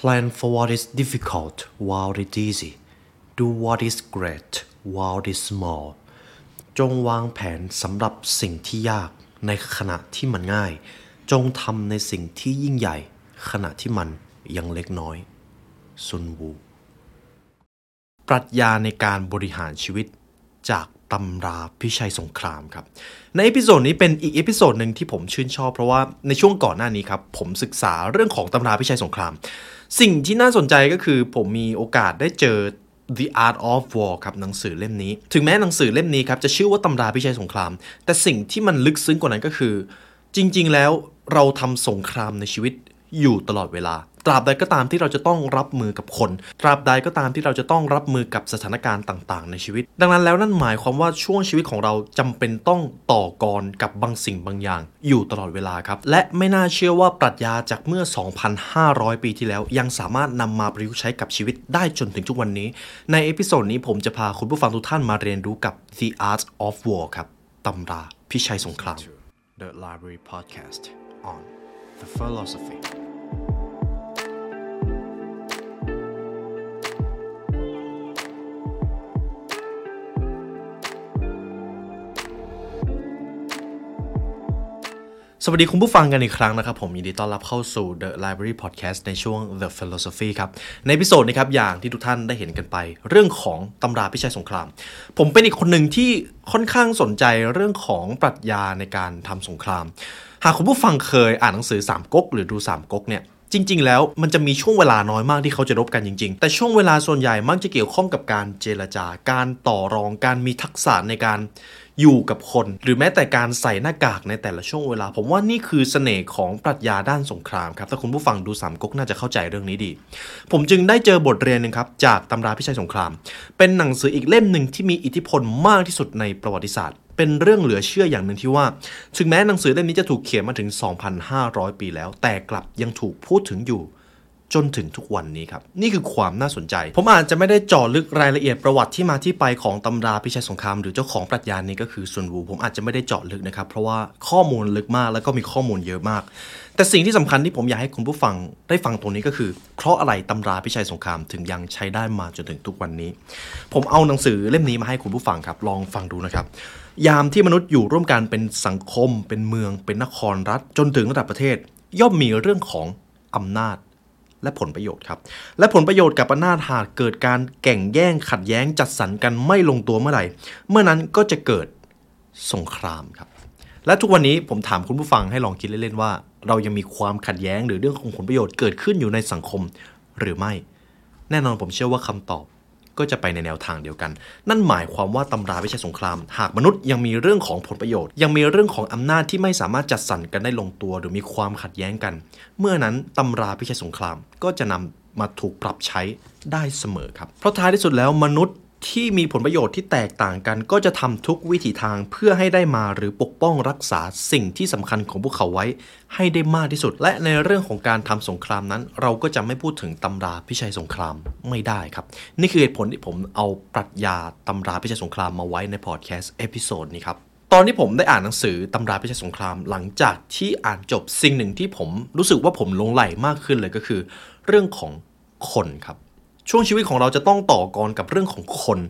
Plan for what is difficult while it is easy Do what is great while it is small จงวางแผนสำหรับสิ่งที่ยากในขณะที่มันง่าย จงทำในสิ่งที่ยิ่งใหญ่ ขณะที่มันยังเล็กน้อย ซุนวู ปรัชญาในการบริหารชีวิตจาก ตำราพิชัยสงครามครับ ใน episode นี้เป็นอีก episode หนึ่งที่ผมชื่นชอบเพราะว่าในช่วงก่อนหน้านี้ครับ ผมศึกษาเรื่องของตำราพิชัยสงคราม สิ่งที่น่าสนใจก็คือผมมีโอกาสได้เจอ The Art of War ครับหนังสือเล่มนี้ ถึงแม้หนังสือเล่มนี้ครับจะชื่อว่าตำราพิชัยสงคราม แต่สิ่งที่มันลึกซึ้งกว่านั้นก็คือ จริง ๆ แล้วเราทำสงครามในชีวิต อยู่ตลอดเวลา ตราบใดก็ตามที่เราจะต้องรับมือกับคน ตราบใดก็ตามที่เราจะต้องรับมือกับสถานการณ์ต่าง ๆ ในชีวิต ดังนั้นแล้วนั่นหมายความว่าช่วงชีวิตของเราจำเป็นต้องต่อกรกับบางสิ่งบางอย่าง อยู่ตลอดเวลาครับ และไม่น่าเชื่อว่าปรัชญาจากเมื่อ 2,500 ปีที่แล้ว ยังสามารถนำมาประยุกต์ใช้กับชีวิตได้จนถึงทุกวันนี้ ใน episode นี้ผมจะพาคุณผู้ฟังทุกท่านมาเรียนรู้กับ The Art of War ครับตำราพิชัยสงคราม The Library Podcast on the Philosophy สวัสดีคุณผู้ฟังกันอีกครั้งนะครับ ผมยินดีต้อนรับเข้าสู่ The Library Podcast ในช่วง The Philosophy ครับ ในพิโซดนี้ครับ อย่างที่ทุกท่านได้เห็นกันไป เรื่องของตำราพิชัยสงคราม ผมเป็นอีกคนหนึ่งที่ค่อนข้างสนใจเรื่องของปรัชญาในการทำสงคราม หากคุณผู้ฟังเคยอ่านหนังสือสามก๊กหรือดูสามก๊กเนี่ยจริง ๆ แล้วมันจะมีช่วงเวลาน้อยมากที่เขาจะรบกันจริง ๆ แต่ช่วงเวลาส่วนใหญ่มักจะเกี่ยวข้องกับการเจรจาการต่อรองการมีทักษะในการอยู่กับคน หรือแม้แต่การใส่หน้ากากในแต่ละช่วงเวลา ผมว่านี่คือเสน่ห์ของปรัชญาด้านสงครามครับ ถ้าคุณผู้ฟังดูสามก๊กน่าจะเข้าใจเรื่องนี้ดี ผมจึงได้เจอบทเรียนหนึ่งครับจากตำราพิชัยสงคราม เป็นหนังสืออีกเล่มหนึ่งที่มีอิทธิพลมากที่สุดในประวัติศาสตร์ เป็นเรื่องเหลือเชื่ออย่างหนึ่งที่ว่า ถึงแม้หนังสือเล่มนี้จะถูกเขียนมาถึง 2,500 ปีแล้ว แต่กลับยังถูกพูดถึงอยู่จนถึงทุกวันนี้ครับ นี่คือความน่าสนใจ ผมอาจจะไม่ได้เจาะลึกรายละเอียดประวัติที่มาที่ไปของตำราพิชัยสงคราม หรือเจ้าของปรัชญานี้ก็คือซุนวู ผมอาจจะไม่ได้เจาะลึกนะครับ เพราะว่าข้อมูลลึกมากแล้วก็มีข้อมูลเยอะมาก แต่สิ่งที่สำคัญที่ผมอยากให้คุณผู้ฟังได้ฟังตรงนี้ก็คือ เพราะอะไรตำราพิชัยสงครามถึงยังใช้ได้มาจนถึงทุกวันนี้ ผมเอาหนังสือเล่มนี้มาให้คุณผู้ฟังครับลองฟังดูนะครับ ยามที่มนุษย์อยู่ร่วมกันเป็นสังคม เป็นเมือง เป็นนครรัฐ จนถึงระดับประเทศ ย่อมมีเรื่องของอำนาจและผลประโยชน์ครับ และผลประโยชน์กับอำนาจหากเกิดการแข่งแย่งขัดแย้งจัดสรรกันไม่ลงตัวเมื่อไหร่ เมื่อนั้นก็จะเกิดสงครามครับ และทุกวันนี้ผมถามคุณผู้ฟังให้ลองคิดเล่นๆว่า เรายังมีความขัดแย้งหรือเรื่องของผลประโยชน์เกิดขึ้นอยู่ในสังคมหรือไม่ แน่นอนผมเชื่อว่าคำตอบ ก็จะไปในแนวทางเดียวกัน นั่นหมายความว่าตำราวิชาสงคราม หากมนุษย์ยังมีเรื่องของผลประโยชน์ ยังมีเรื่องของอำนาจที่ไม่สามารถจัดสรรกันได้ลงตัว หรือมีความขัดแย้งกัน เมื่อนั้นตำราพิชัยสงครามก็จะนำมาถูกปรับใช้ได้เสมอครับ เพราะท้ายที่สุดแล้วมนุษย์ ที่มีผลประโยชน์ที่แตกต่างกัน ก็จะทำทุกวิถีทางเพื่อให้ได้มาหรือปกป้องรักษาสิ่งที่สำคัญของพวกเขาไว้ ให้ได้มากที่สุด และในเรื่องของการทำสงครามนั้น เราก็จะไม่พูดถึงตำราพิชัยสงครามไม่ได้ครับ นี่คือเหตุผลที่ผมเอาปรัชญาตำราพิชัยสงครามมาไว้ในพอดแคสต์ episode นี้ครับตอนที่ผมได้อ่านหนังสือตำราพิชัยสงครามหลังจากที่อ่านจบสิ่งหนึ่งที่ผมรู้สึกว่าผมลงไหลมากขึ้นเลยก็คือ เรื่องของคนครับ ช่วงชีวิตของเราจะต้องต่อกรกับเรื่องของคน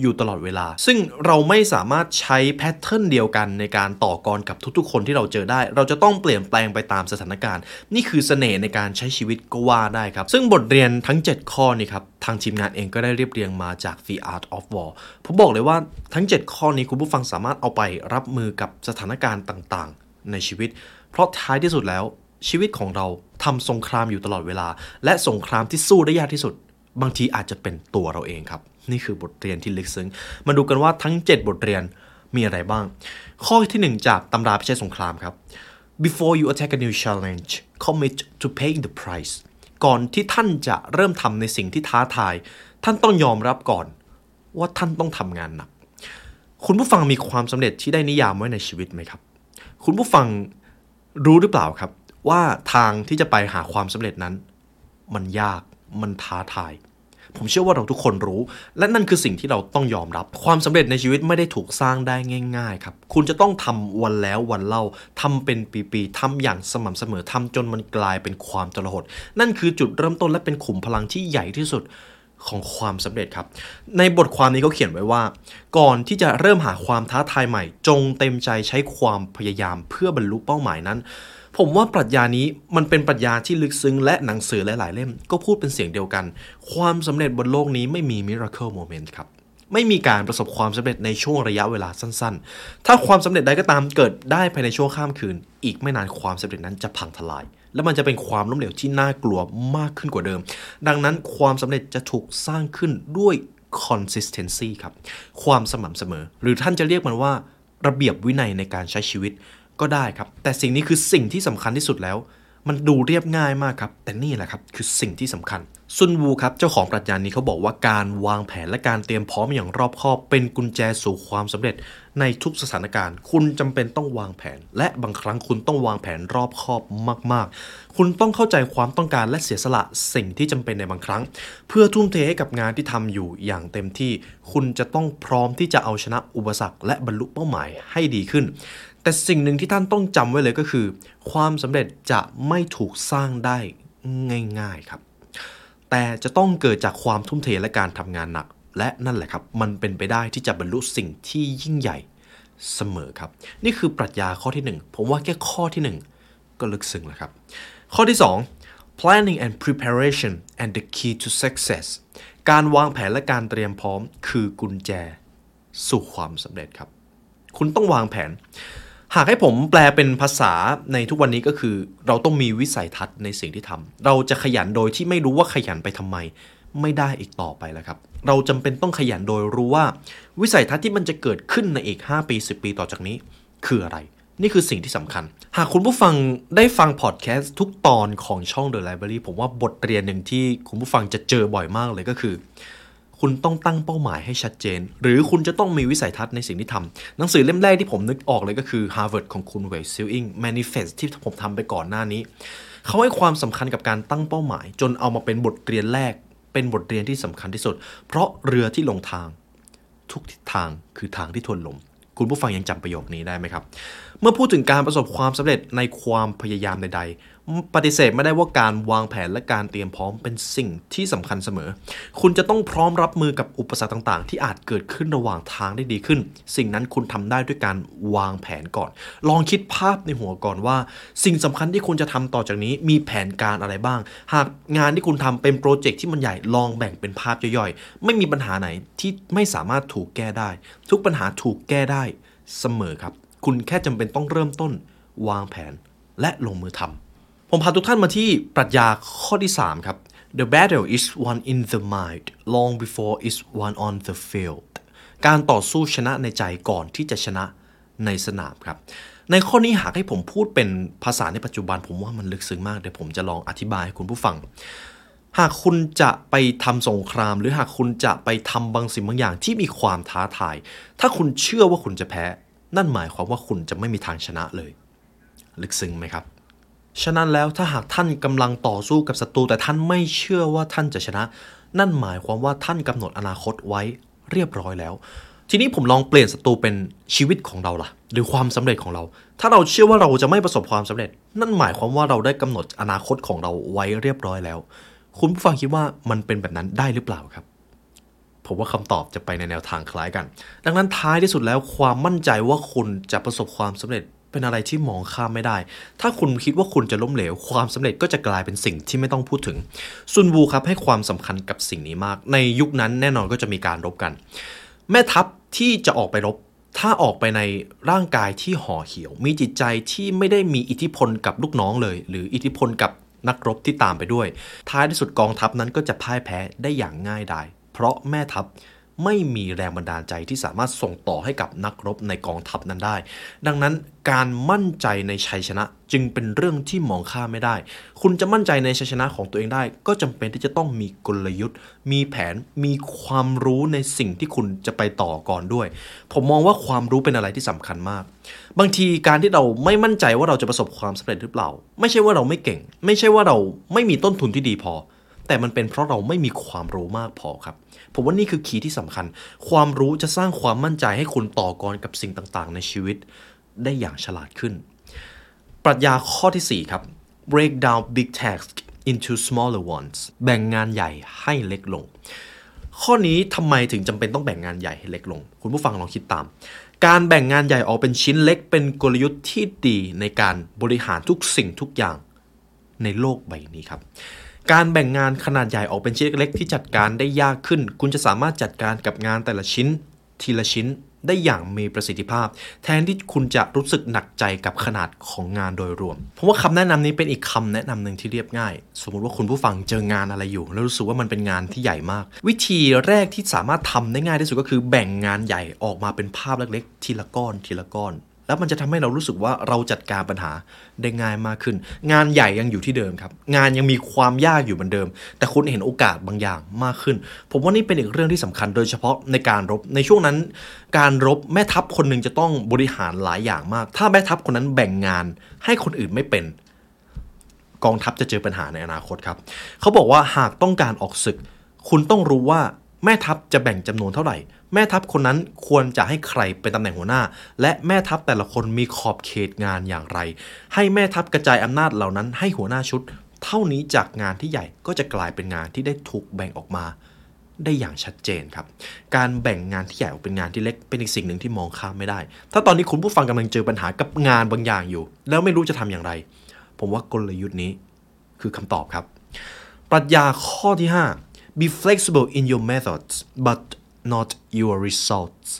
อยู่ตลอดเวลา ซึ่งเราไม่สามารถใช้แพทเทิร์นเดียวกันในการต่อกรกับทุกๆ คนที่เราเจอได้ เราจะต้องเปลี่ยนแปลงไปตามสถานการณ์ นี่คือเสน่ห์ในการใช้ชีวิตก็ว่าได้ครับ ซึ่งบทเรียนทั้ง 7 ข้อนี้ครับ ทางทีมงานเองก็ได้เรียบเรียงมาจาก The Art of War ผมบอกเลยว่าทั้ง 7 ข้อนี้คุณผู้ฟังสามารถเอาไปรับมือกับสถานการณ์ต่างๆ ในชีวิต เพราะท้ายที่สุดแล้วชีวิตของเราทำสงครามอยู่ตลอดเวลา และสงครามที่สู้ได้ยากที่สุด บางทีอาจจะเป็นตัวเราเองครับ นี่คือบทเรียนที่ลึกซึ้ง มาดูกันว่าทั้ง 7 บทเรียนมีอะไรบ้าง ข้อที่ 1 จากตำราพิชัยสงครามครับ before you attack a new challenge commit to paying the price ก่อนที่ท่านจะเริ่มทำในสิ่งที่ท้าทาย ท่านต้องยอมรับก่อน ว่าท่านต้องทำงานหนัก คุณผู้ฟังมีความสำเร็จที่ได้นิยามไว้ในชีวิตไหมครับ คุณผู้ฟังรู้หรือเปล่าครับ ว่าทางที่จะไปหาความสำเร็จนั้น มันยาก มันท้าทาย ผมเชื่อว่าเราทุกคนรู้ และนั่นคือสิ่งที่เราต้องยอมรับ ความสำเร็จในชีวิตไม่ได้ถูกสร้างได้ง่าย ๆ ครับ คุณจะต้องทำวันแล้ววันเล่าทำเป็นปีๆทำอย่างสม่ำเสมอทำจนมันกลายเป็นความทรหด นั่นคือจุดเริ่มต้นและเป็นขุมพลังที่ใหญ่ที่สุดของความสำเร็จครับ ในบทความนี้เขาเขียนไว้ว่า ก่อนที่จะเริ่มหาความท้าทายใหม่ จงเต็มใจใช้ความพยายามเพื่อบรรลุเป้าหมายนั้น ผมว่าปรัชญานี้มันเป็นปรัชญาที่ลึกซึ้งและหนังสือหลายๆเล่ม ก็พูดเป็นเสียงเดียวกัน ความสำเร็จบนโลกนี้ไม่มี miracle moment ครับไม่มีการประสบความสำเร็จในช่วงระยะเวลาสั้นๆ ถ้าความสำเร็จใดก็ตามเกิดได้ภายในช่วงข้ามคืน อีกไม่นานความสำเร็จนั้นจะพังทลาย และมันจะเป็นความล้มเหลวที่น่ากลัวมากขึ้นกว่าเดิม ดังนั้นความสำเร็จจะถูกสร้างขึ้นด้วย consistency ครับ ความสม่ำเสมอ หรือท่านจะเรียกมันว่า ระเบียบวินัยในการใช้ชีวิต ก็ได้ครับ แต่สิ่งนี้คือสิ่งที่สำคัญที่สุดแล้ว มันดูเรียบง่ายมากครับ แต่นี่แหละครับคือสิ่งที่สำคัญซุนวูครับเจ้าของปรัชญานี้เขาบอกว่าการวางแผนและการเตรียมพร้อมอย่างรอบคอบ เป็นกุญแจสู่ความสำเร็จในทุกสถานการณ์ คุณจำเป็นต้องวางแผน และบางครั้งคุณต้องวางแผนรอบคอบมาก ๆ คุณต้องเข้าใจความต้องการและเสียสละสิ่งที่จำเป็นในบางครั้ง เพื่อทุ่มเทให้กับงานที่ทำอยู่อย่างเต็มที่ คุณจะต้องพร้อมที่จะเอาชนะอุปสรรคและบรรลุเป้าหมายให้ดีขึ้น แต่สิ่งหนึ่งที่ท่านต้องจำไว้เลยก็คือ ความสำเร็จจะไม่ถูกสร้างได้ง่าย ๆครับ แต่จะต้องเกิดจากความทุ่มเทและการทำงานหนัก และนั่นแหละครับ มันเป็นไปได้ที่จะบรรลุสิ่งที่ยิ่งใหญ่เสมอครับ นี่คือปรัชญาข้อที่ 1 ผมว่าแค่ข้อที่ 1 ก็ลึกซึ้งแล้วครับ ข้อที่ 2 planning and preparation and the key to success การวางแผนและการเตรียมพร้อม คือกุญแจสู่ความสำเร็จครับ คุณต้องวางแผน หากให้ผมแปลเป็นภาษาในทุกวันนี้ก็คือ เราต้องมีวิสัยทัศน์ในสิ่งที่ทำเราจะขยันโดยที่ไม่รู้ว่าขยันไปทำไม ไม่ได้อีกต่อไปแล้วครับ เราจำเป็นต้องขยันโดยรู้ว่า วิสัยทัศน์ที่มันจะเกิดขึ้นในอีก 5 ปี 10 ปีต่อจากนี้ คืออะไร นี่คือสิ่งที่สำคัญ หากคุณผู้ฟังได้ฟังพอดแคสต์ทุกตอนของช่อง The Library ผมว่าบทเรียนหนึ่งที่คุณผู้ฟังจะเจอบ่อยมากเลยก็คือ คุณต้องตั้งเป้าหมายให้ชัดเจน หรือคุณจะต้องมีวิสัยทัศน์ในสิ่งที่ทำหนังสือเล่มแรกที่ผมนึกออกเลยก็คือ Harvard ของคุณเวย์ซิลอิง Manifest ที่ผมทำไปก่อนหน้านี้ เขาให้ความสำคัญกับการตั้งเป้าหมาย จนเอามาเป็นบทเรียนแรก เป็นบทเรียนที่สำคัญที่สุด เพราะเรือที่ลงทาง ทุกทิศทางคือทางที่ทวนลมคุณผู้ฟังยังจำประโยคนี้ได้ไหมครับ เมื่อพูดถึงการประสบความสำเร็จในความพยายามใดๆปฏิเสธไม่ได้ว่าการวางแผนและการเตรียมพร้อมเป็นสิ่งที่สำคัญเสมอ คุณจะต้องพร้อมรับมือกับอุปสรรคต่างๆ ที่อาจเกิดขึ้นระหว่างทางได้ดีขึ้น สิ่งนั้นคุณทำได้ด้วยการวางแผนก่อน ลองคิดภาพในหัวก่อนว่า สิ่งสำคัญที่คุณจะทำต่อจากนี้มีแผนการอะไรบ้าง หากงานที่คุณทำเป็นโปรเจกต์ที่มันใหญ่ลองแบ่งเป็นภาพย่อยๆ ไม่มีปัญหาไหนที่ไม่สามารถถูกแก้ได้ ทุกปัญหาถูกแก้ได้เสมอครับ คุณแค่จำเป็นต้องเริ่มต้น วางแผนและลงมือทำ ผมพาทุกท่านมาที่ปรัชญาข้อที่ 3 ครับ The battle is won in the mind long before it's won on the field การต่อสู้ชนะในใจก่อนที่จะชนะในสนามครับ ในข้อนี้หากให้ผมพูดเป็นภาษาในปัจจุบันผมว่ามันลึกซึ้งมาก เดี๋ยวผมจะลองอธิบายให้คุณผู้ฟัง หากคุณจะไปทำสงคราม หรือหากคุณจะไปทำบางสิ่งบางอย่างที่มีความท้าทาย ถ้าคุณเชื่อว่าคุณจะแพ้ นั่นหมายความว่าคุณจะไม่มีทางชนะเลย ลึกซึ้งไหมครับ ฉะนั้นแล้วถ้าหากท่านกำลังต่อสู้กับศัตรูแต่ท่านไม่เชื่อว่าท่านจะชนะ นั่นหมายความว่าท่านกำหนดอนาคตไว้เรียบร้อยแล้ว ทีนี้ผมลองเปลี่ยนศัตรูเป็นชีวิตของเราล่ะ หรือความสำเร็จของเรา ถ้าเราเชื่อว่าเราจะไม่ประสบความสำเร็จ นั่นหมายความว่าเราได้กำหนดอนาคตของเราไว้เรียบร้อยแล้ว คุณผู้ฟังคิดว่ามันเป็นแบบนั้นได้หรือเปล่าครับผมว่าคำตอบจะไปในแนวทางคล้ายกัน ดังนั้นท้ายที่สุดแล้วความมั่นใจว่าคุณจะประสบความสำเร็จ เป็นอะไรที่มองข้ามไม่ได้ ถ้าคุณคิดว่าคุณจะล้มเหลว ความสำเร็จก็จะกลายเป็นสิ่งที่ไม่ต้องพูดถึง ซุนวูครับให้ความสำคัญกับสิ่งนี้มาก ในยุคนั้นแน่นอนก็จะมีการรบกัน แม่ทัพที่จะออกไปรบ ถ้าออกไปในร่างกายที่ห่อเหี่ยว มีจิตใจที่ไม่ได้มีอิทธิพลกับลูกน้องเลย หรืออิทธิพลกับนักรบที่ตามไปด้วย ท้ายที่สุดกองทัพนั้นก็จะพ่ายแพ้ได้อย่างง่ายดาย เพราะแม่ทัพ ไม่มีแรงบันดาลใจที่สามารถส่งต่อให้กับนักรบในกองทัพนั้นได้ ดังนั้นการมั่นใจในชัยชนะจึงเป็นเรื่องที่มองข้ามไม่ได้ คุณจะมั่นใจในชัยชนะของตัวเองได้ ก็จำเป็นที่จะต้องมีกลยุทธ์ มีแผนมีความรู้ในสิ่งที่คุณจะไปต่อก่อนด้วย ผมมองว่าความรู้เป็นอะไรที่สำคัญมาก บางทีการที่เราไม่มั่นใจว่าเราจะประสบความสำเร็จหรือเปล่า ไม่ใช่ว่าเราไม่เก่ง ไม่ใช่ว่าเราไม่มีต้นทุนที่ดีพอ แต่มันเป็นเพราะเราไม่มีความรู้มากพอครับ ผมว่านี่คือคีย์ที่สำคัญ ความรู้จะสร้างความมั่นใจให้คุณต่อกรกับสิ่งต่างๆ ในชีวิตได้อย่างฉลาดขึ้น ปรัชญาข้อที่ 4 ครับ break down big tasks into smaller ones แบ่งงานใหญ่ให้เล็กลง ข้อนี้ทำไมถึงจำเป็นต้องแบ่งงานใหญ่ให้เล็กลง คุณผู้ฟังลองคิดตาม การแบ่งงานใหญ่ออกเป็นชิ้นเล็กเป็นกลยุทธ์ที่ดีในการบริหารทุกสิ่งทุกอย่างในโลกใบนี้ครับ การแบ่งงานขนาดใหญ่ออกเป็นชิ้นเล็กที่จัดการได้ยากขึ้น คุณจะสามารถจัดการกับงานแต่ละชิ้น ทีละชิ้นได้อย่างมีประสิทธิภาพ แทนที่คุณจะรู้สึกหนักใจกับขนาดของงานโดยรวม เพราะว่าคำแนะนำนี้เป็นอีกคำแนะนำหนึ่งที่เรียบง่าย สมมติว่าคุณผู้ฟังเจองานอะไรอยู่ แล้วรู้สึกว่ามันเป็นงานที่ใหญ่มาก วิธีแรกที่สามารถทำได้ง่ายที่สุดก็คือแบ่งงานใหญ่ออกมาเป็นภาพเล็กๆ ทีละก้อนทีละก้อน แล้วมันจะทำให้เรารู้สึกว่าเราจัดการปัญหาได้ง่ายมากขึ้น งานใหญ่ยังอยู่ที่เดิมครับ งานยังมีความยากอยู่เหมือนเดิม แต่คุณเห็นโอกาสบางอย่างมากขึ้น ผมว่านี่เป็นอีกเรื่องที่สำคัญโดยเฉพาะในการรบในช่วงนั้น การรบแม่ทัพคนหนึ่งจะต้องบริหารหลายอย่างมาก ถ้าแม่ทัพคนนั้นแบ่งงานให้คนอื่นไม่เป็นกองทัพจะเจอปัญหาในอนาคตครับ เขาบอกว่าหากต้องการออกศึก คุณต้องรู้ว่าแม่ทัพจะแบ่งจำนวนเท่าไหร่ แม่ทัพคนนั้นควรจะให้ใครเป็นตำแหน่งหัวหน้า และแม่ทัพแต่ละคนมีขอบเขตงานอย่างไร ให้แม่ทัพกระจายอำนาจเหล่านั้นให้หัวหน้าชุด เท่านี้จากงานที่ใหญ่ก็จะกลายเป็นงานที่ได้ถูกแบ่งออกมาได้อย่างชัดเจนครับ การแบ่งงานที่ใหญ่ออกเป็นงานที่เล็กเป็นอีกสิ่งหนึ่งที่มองข้ามไม่ได้ ถ้าตอนนี้คุณผู้ฟังกำลังเจอปัญหากับงานบางอย่างอยู่ แล้วไม่รู้จะทำอย่างไร ผมว่ากลยุทธ์นี้คือคำตอบครับ ปรัชญาข้อที่ 5 be flexible in your methods but not your results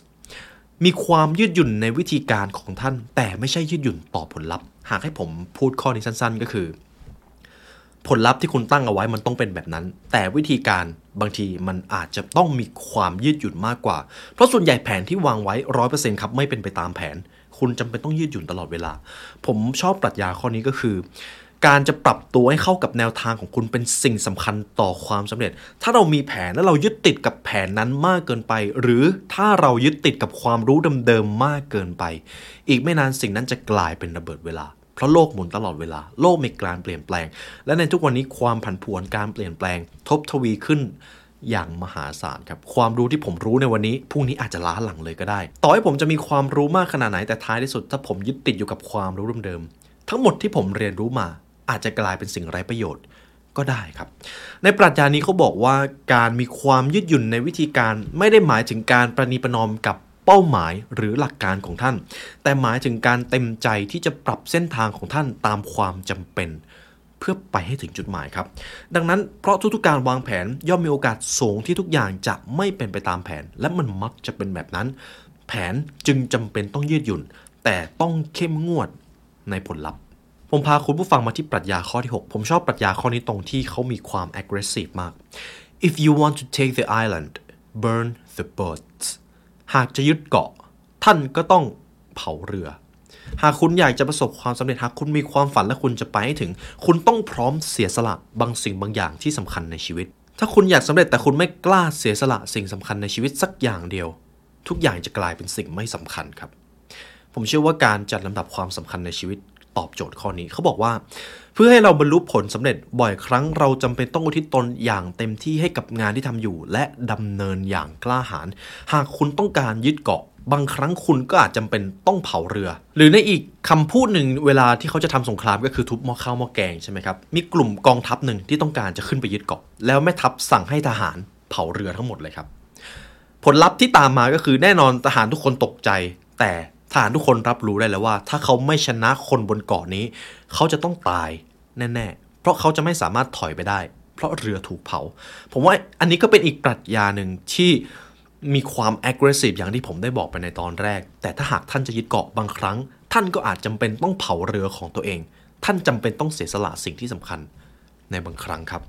มีความยืดหยุ่นในวิธีการของท่าน แต่ไม่ใช่ยืดหยุ่นต่อผลลัพธ์ หากให้ผมพูดข้อนี้สั้น ๆ ก็คือ ผลลัพธ์ที่คุณตั้งเอาไว้มันต้องเป็นแบบนั้น แต่วิธีการบางทีมันอาจจะต้องมีความยืดหยุ่นมากกว่า เพราะส่วนใหญ่แผนที่วางไว้ร้อยเปอร์เซ็นต์ครับไม่เป็นไปตามแผน คุณจำเป็นต้องยืดหยุ่นตลอดเวลา ผมชอบปรัชญาข้อนี้ก็คือ การจะปรับตัวให้เข้ากับแนวทางของคุณเป็นสิ่งสำคัญต่อความสำเร็จ ถ้าเรามีแผนและเรายึดติดกับแผนนั้นมากเกินไป หรือถ้าเรายึดติดกับความรู้เดิมๆมากเกินไป อีกไม่นานสิ่งนั้นจะกลายเป็นระเบิดเวลา เพราะโลกหมุนตลอดเวลา โลกมีการเปลี่ยนแปลง และในทุกวันนี้ความผันผวนการเปลี่ยนแปลง ทบทวีขึ้นอย่างมหาศาลครับ ความรู้ที่ผมรู้ในวันนี้พรุ่งนี้อาจจะล้าหลังเลยก็ได้ ต่อให้ผมจะมีความรู้มากขนาดไหนแต่ท้ายที่สุด ถ้าผมยึดติดอยู่กับความรู้เดิมๆทั้งหมดที่ผมเรียนรู้มา อาจจะกลายเป็นสิ่งไร้ประโยชน์ก็ได้ครับ ในปรัชญานี้เขาบอกว่าการมีความยืดหยุ่นในวิธีการไม่ได้หมายถึงการประนีประนอมกับเป้าหมายหรือหลักการของท่าน แต่หมายถึงการเต็มใจที่จะปรับเส้นทางของท่านตามความจำเป็น เพื่อไปให้ถึงจุดหมายครับ ดังนั้นเพราะทุกๆการวางแผนย่อมมีโอกาสสูงที่ทุกอย่างจะไม่เป็นไปตามแผน และมันมักจะเป็นแบบนั้น แผนจึงจำเป็นต้องยืดหยุ่น แต่ต้องเข้มงวดในผลลัพธ์ ผมพาคุณผู้ฟังมาที่ปรัชญาข้อที่ 6 ผมชอบปรัชญาข้อนี้ตรงที่เขามีความ aggressive มาก if you want to take the island burn the boats หากจะยึดเกาะ ท่านก็ต้องเผาเรือ หากคุณอยากจะประสบความสำเร็จ หากคุณมีความฝันและคุณจะไปให้ถึง คุณต้องพร้อมเสียสละบางสิ่งบางอย่างที่สำคัญในชีวิต ถ้าคุณอยากสำเร็จแต่คุณไม่กล้าเสียสละสิ่งสำคัญในชีวิตสักอย่างเดียว ทุกอย่างจะกลายเป็นสิ่งไม่สำคัญครับ ผมเชื่อว่าการจัดลำดับความสำคัญในชีวิต ตอบโจทย์ข้อนี้ เขาบอกว่า เพื่อให้เราบรรลุผลสำเร็จบ่อยครั้งเราจำเป็นต้องอุทิศตนอย่างเต็มที่ให้กับงานที่ทำอยู่ และดำเนินอย่างกล้าหาญหากคุณต้องการยึดเกาะบางครั้งคุณก็อาจจำเป็นต้องเผาเรือ หรือในอีกคำพูดหนึ่งเวลาที่เขาจะทำสงครามก็คือทุบหม้อข้าวหม้อแกงใช่ไหมครับ มีกลุ่มกองทัพหนึ่งที่ต้องการจะขึ้นไปยึดเกาะ แล้วแม่ทัพสั่งให้ทหารเผาเรือทั้งหมดเลยครับ ผลลัพธ์ที่ตามมาก็คือแน่นอนทหารทุกคนตกใจ แต่ ทหารทุกคนรับรู้ได้แล้วว่า ถ้าเขาไม่ชนะคนบนเกาะนี้ เขาจะต้องตายแน่ๆ เพราะเขาจะไม่สามารถถอยไปได้ เพราะเรือถูกเผา ผมว่าอันนี้ก็เป็นอีกปรัชญาหนึ่งที่มีความ aggressive อย่างที่ผมได้บอกไปในตอนแรก แต่ถ้าหากท่านจะยึดเกาะบางครั้ง ท่านก็อาจจำเป็นต้องเผาเรือของตัวเอง ท่านจำเป็นต้องเสียสละสิ่งที่สำคัญในบางครั้งครับ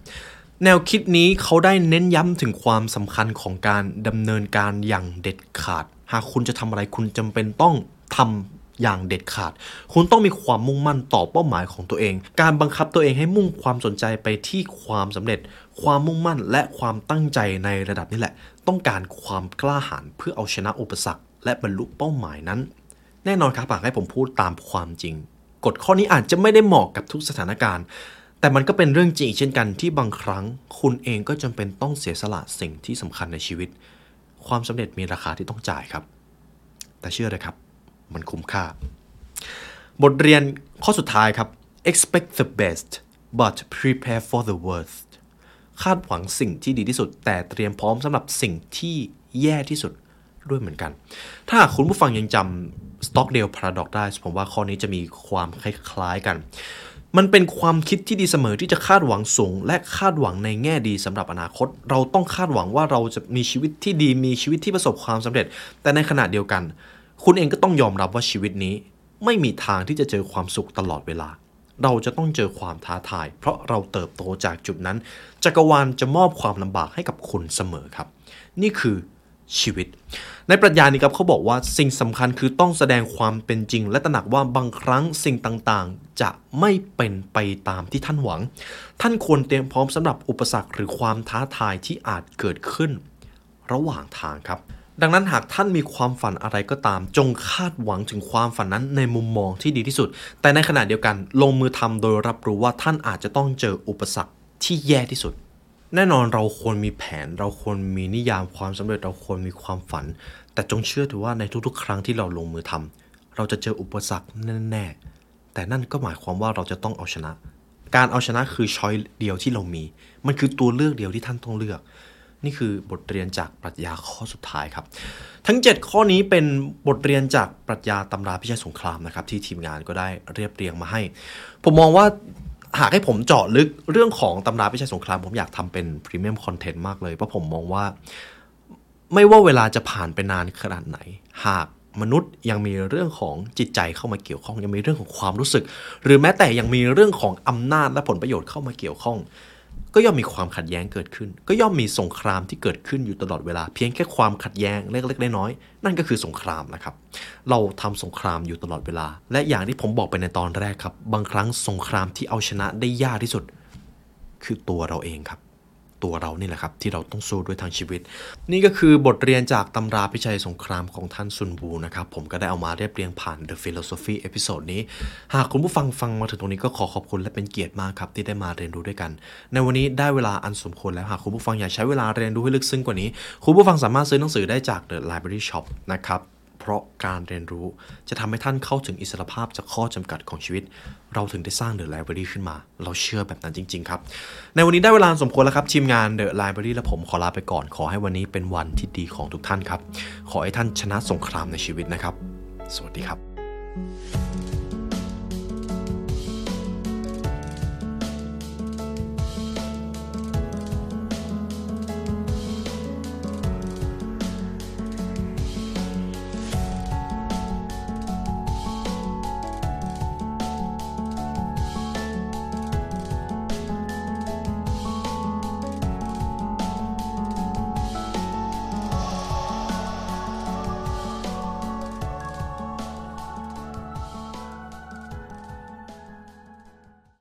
แนวคิดนี้เขาได้เน้นย้ำถึงความสำคัญของการดำเนินการอย่างเด็ดขาด หากคุณจะทำอะไรคุณจำเป็นต้องทำอย่างเด็ดขาด คุณต้องมีความมุ่งมั่นต่อเป้าหมายของตัวเอง การบังคับตัวเองให้มุ่งความสนใจไปที่ความสำเร็จ ความมุ่งมั่นและความตั้งใจในระดับนี้แหละ ต้องการความกล้าหาญเพื่อเอาชนะอุปสรรค และบรรลุเป้าหมายนั้น แน่นอนครับหากให้ผมพูดตามความจริง กฎข้อนี้อาจจะไม่ได้เหมาะกับทุกสถานการณ์ แต่มันก็เป็นเรื่องจริงเช่นกันที่บางครั้ง คุณเองก็จำเป็นต้องเสียสละสิ่งที่สำคัญในชีวิต ความสำเร็จมีราคาที่ต้องจ่ายครับ แต่เชื่อเลยครับ มันคุ้มค่า บทเรียนข้อสุดท้ายครับ expect the best but prepare for the worst คาดหวังสิ่งที่ดีที่สุด แต่เตรียมพร้อมสำหรับสิ่งที่แย่ที่สุดด้วยเหมือนกัน ถ้าคุณผู้ฟังยังจำ Stockdale Paradox ได้ ผมว่าข้อนี้จะมีความคล้ายๆกัน มันเป็นความคิดที่ดีเสมอที่จะคาดหวังสูง และคาดหวังในแง่ดีสำหรับอนาคต เราต้องคาดหวังว่าเราจะมีชีวิตที่ดีมีชีวิตที่ประสบความสำเร็จ แต่ในขณะเดียวกัน คุณเองก็ต้องยอมรับว่าชีวิตนี้ ไม่มีทางที่จะเจอความสุขตลอดเวลา เราจะต้องเจอความท้าทาย เพราะเราเติบโตจากจุดนั้น จักรวาลจะมอบความลำบากให้กับคุณเสมอครับ นี่คือ ชีวิต ในปรัชญานี้ครับเขาบอกว่าสิ่งสำคัญคือต้องแสดงความเป็นจริง และตระหนักว่าบางครั้งสิ่งต่างๆ จะไม่เป็นไปตามที่ท่านหวัง ท่านควรเตรียมพร้อมสำหรับอุปสรรคหรือความท้าทายที่อาจเกิดขึ้น ระหว่างทางครับ ดังนั้นหากท่านมีความฝันอะไรก็ตาม จงคาดหวังถึงความฝันนั้นในมุมมองที่ดีที่สุด แต่ในขณะเดียวกันลงมือทำโดยรับรู้ว่าท่านอาจจะต้องเจออุปสรรคที่แย่ที่สุด แน่นอนเราควรมีแผน เราควรมีนิยามความสำเร็จเราควรมีความฝัน แต่จงเชื่อถือว่าในทุกๆ ครั้งที่เราลงมือทำเราจะเจออุปสรรคแน่ๆแต่นั่นก็หมายความว่าเราจะต้องเอาชนะ การเอาชนะคือช้อยเดียวที่เรามี มันคือตัวเลือกเดียวที่ท่านต้องเลือก นี่คือบทเรียนจากปรัชญาข้อสุดท้ายครับ ทั้ง 7 ข้อนี้เป็นบทเรียนจากปรัชญาตำราพิชัยสงครามนะครับที่ทีมงานก็ได้เรียบเรียงมาให้ ผมมองว่า หากให้ผมเจาะลึกเรื่องของตำราพิชัยสงคราม ผมอยากทำเป็นพรีเมียมคอนเทนต์มากเลย เพราะผมมองว่า ไม่ว่าเวลาจะผ่านไปนานขนาดไหน หากมนุษย์ยังมีเรื่องของจิตใจเข้ามาเกี่ยวข้อง ยังมีเรื่องของความรู้สึก หรือแม้แต่ยังมีเรื่องของอำนาจและผลประโยชน์เข้ามาเกี่ยวข้อง ก็ย่อมมีความขัดแย้งเกิดขึ้น ก็ย่อมมีสงครามที่เกิดขึ้นอยู่ตลอดเวลา เพียงแค่ความขัดแย้งเล็กๆน้อยๆนั่นก็คือสงครามนะครับ เราทำสงครามอยู่ตลอดเวลา และอย่างที่ผมบอกไปในตอนแรกครับ บางครั้งสงครามที่เอาชนะได้ยากที่สุด คือตัวเราเองครับ ตัวเรานี่แหละครับ ที่เราต้องสู้ด้วยทางชีวิต นี่ก็คือบทเรียนจากตำราพิชัยสงครามของท่านซุนวูนะครับ ผมก็ได้เอามาเรียบเรียงผ่าน The Philosophy episode นี้ หากคุณผู้ฟังฟังมาถึงตรงนี้ก็ขอขอบคุณและเป็นเกียรติมากครับ ที่ได้มาเรียนรู้ด้วยกัน ในวันนี้ได้เวลาอันสมควรแล้วหากคุณผู้ฟังอยากใช้เวลาเรียนรู้ให้ลึกซึ้งกว่านี้ คุณผู้ฟังสามารถซื้อหนังสือได้จาก The Library Shop นะครับ เพราะการเรียนรู้จะทำให้ท่านเข้าถึงอิสรภาพจากข้อจำกัดของชีวิต เราถึงได้สร้างเดอะไลบรารีขึ้นมา เราเชื่อแบบนั้นจริง ๆ ครับ ในวันนี้ได้เวลาสมควรแล้วครับทีมงานเดอะไลบรารีและผมขอลาไปก่อนขอให้วันนี้เป็นวันที่ดีของทุกท่านครับ ขอให้ท่านชนะสงครามในชีวิตนะครับ สวัสดีครับ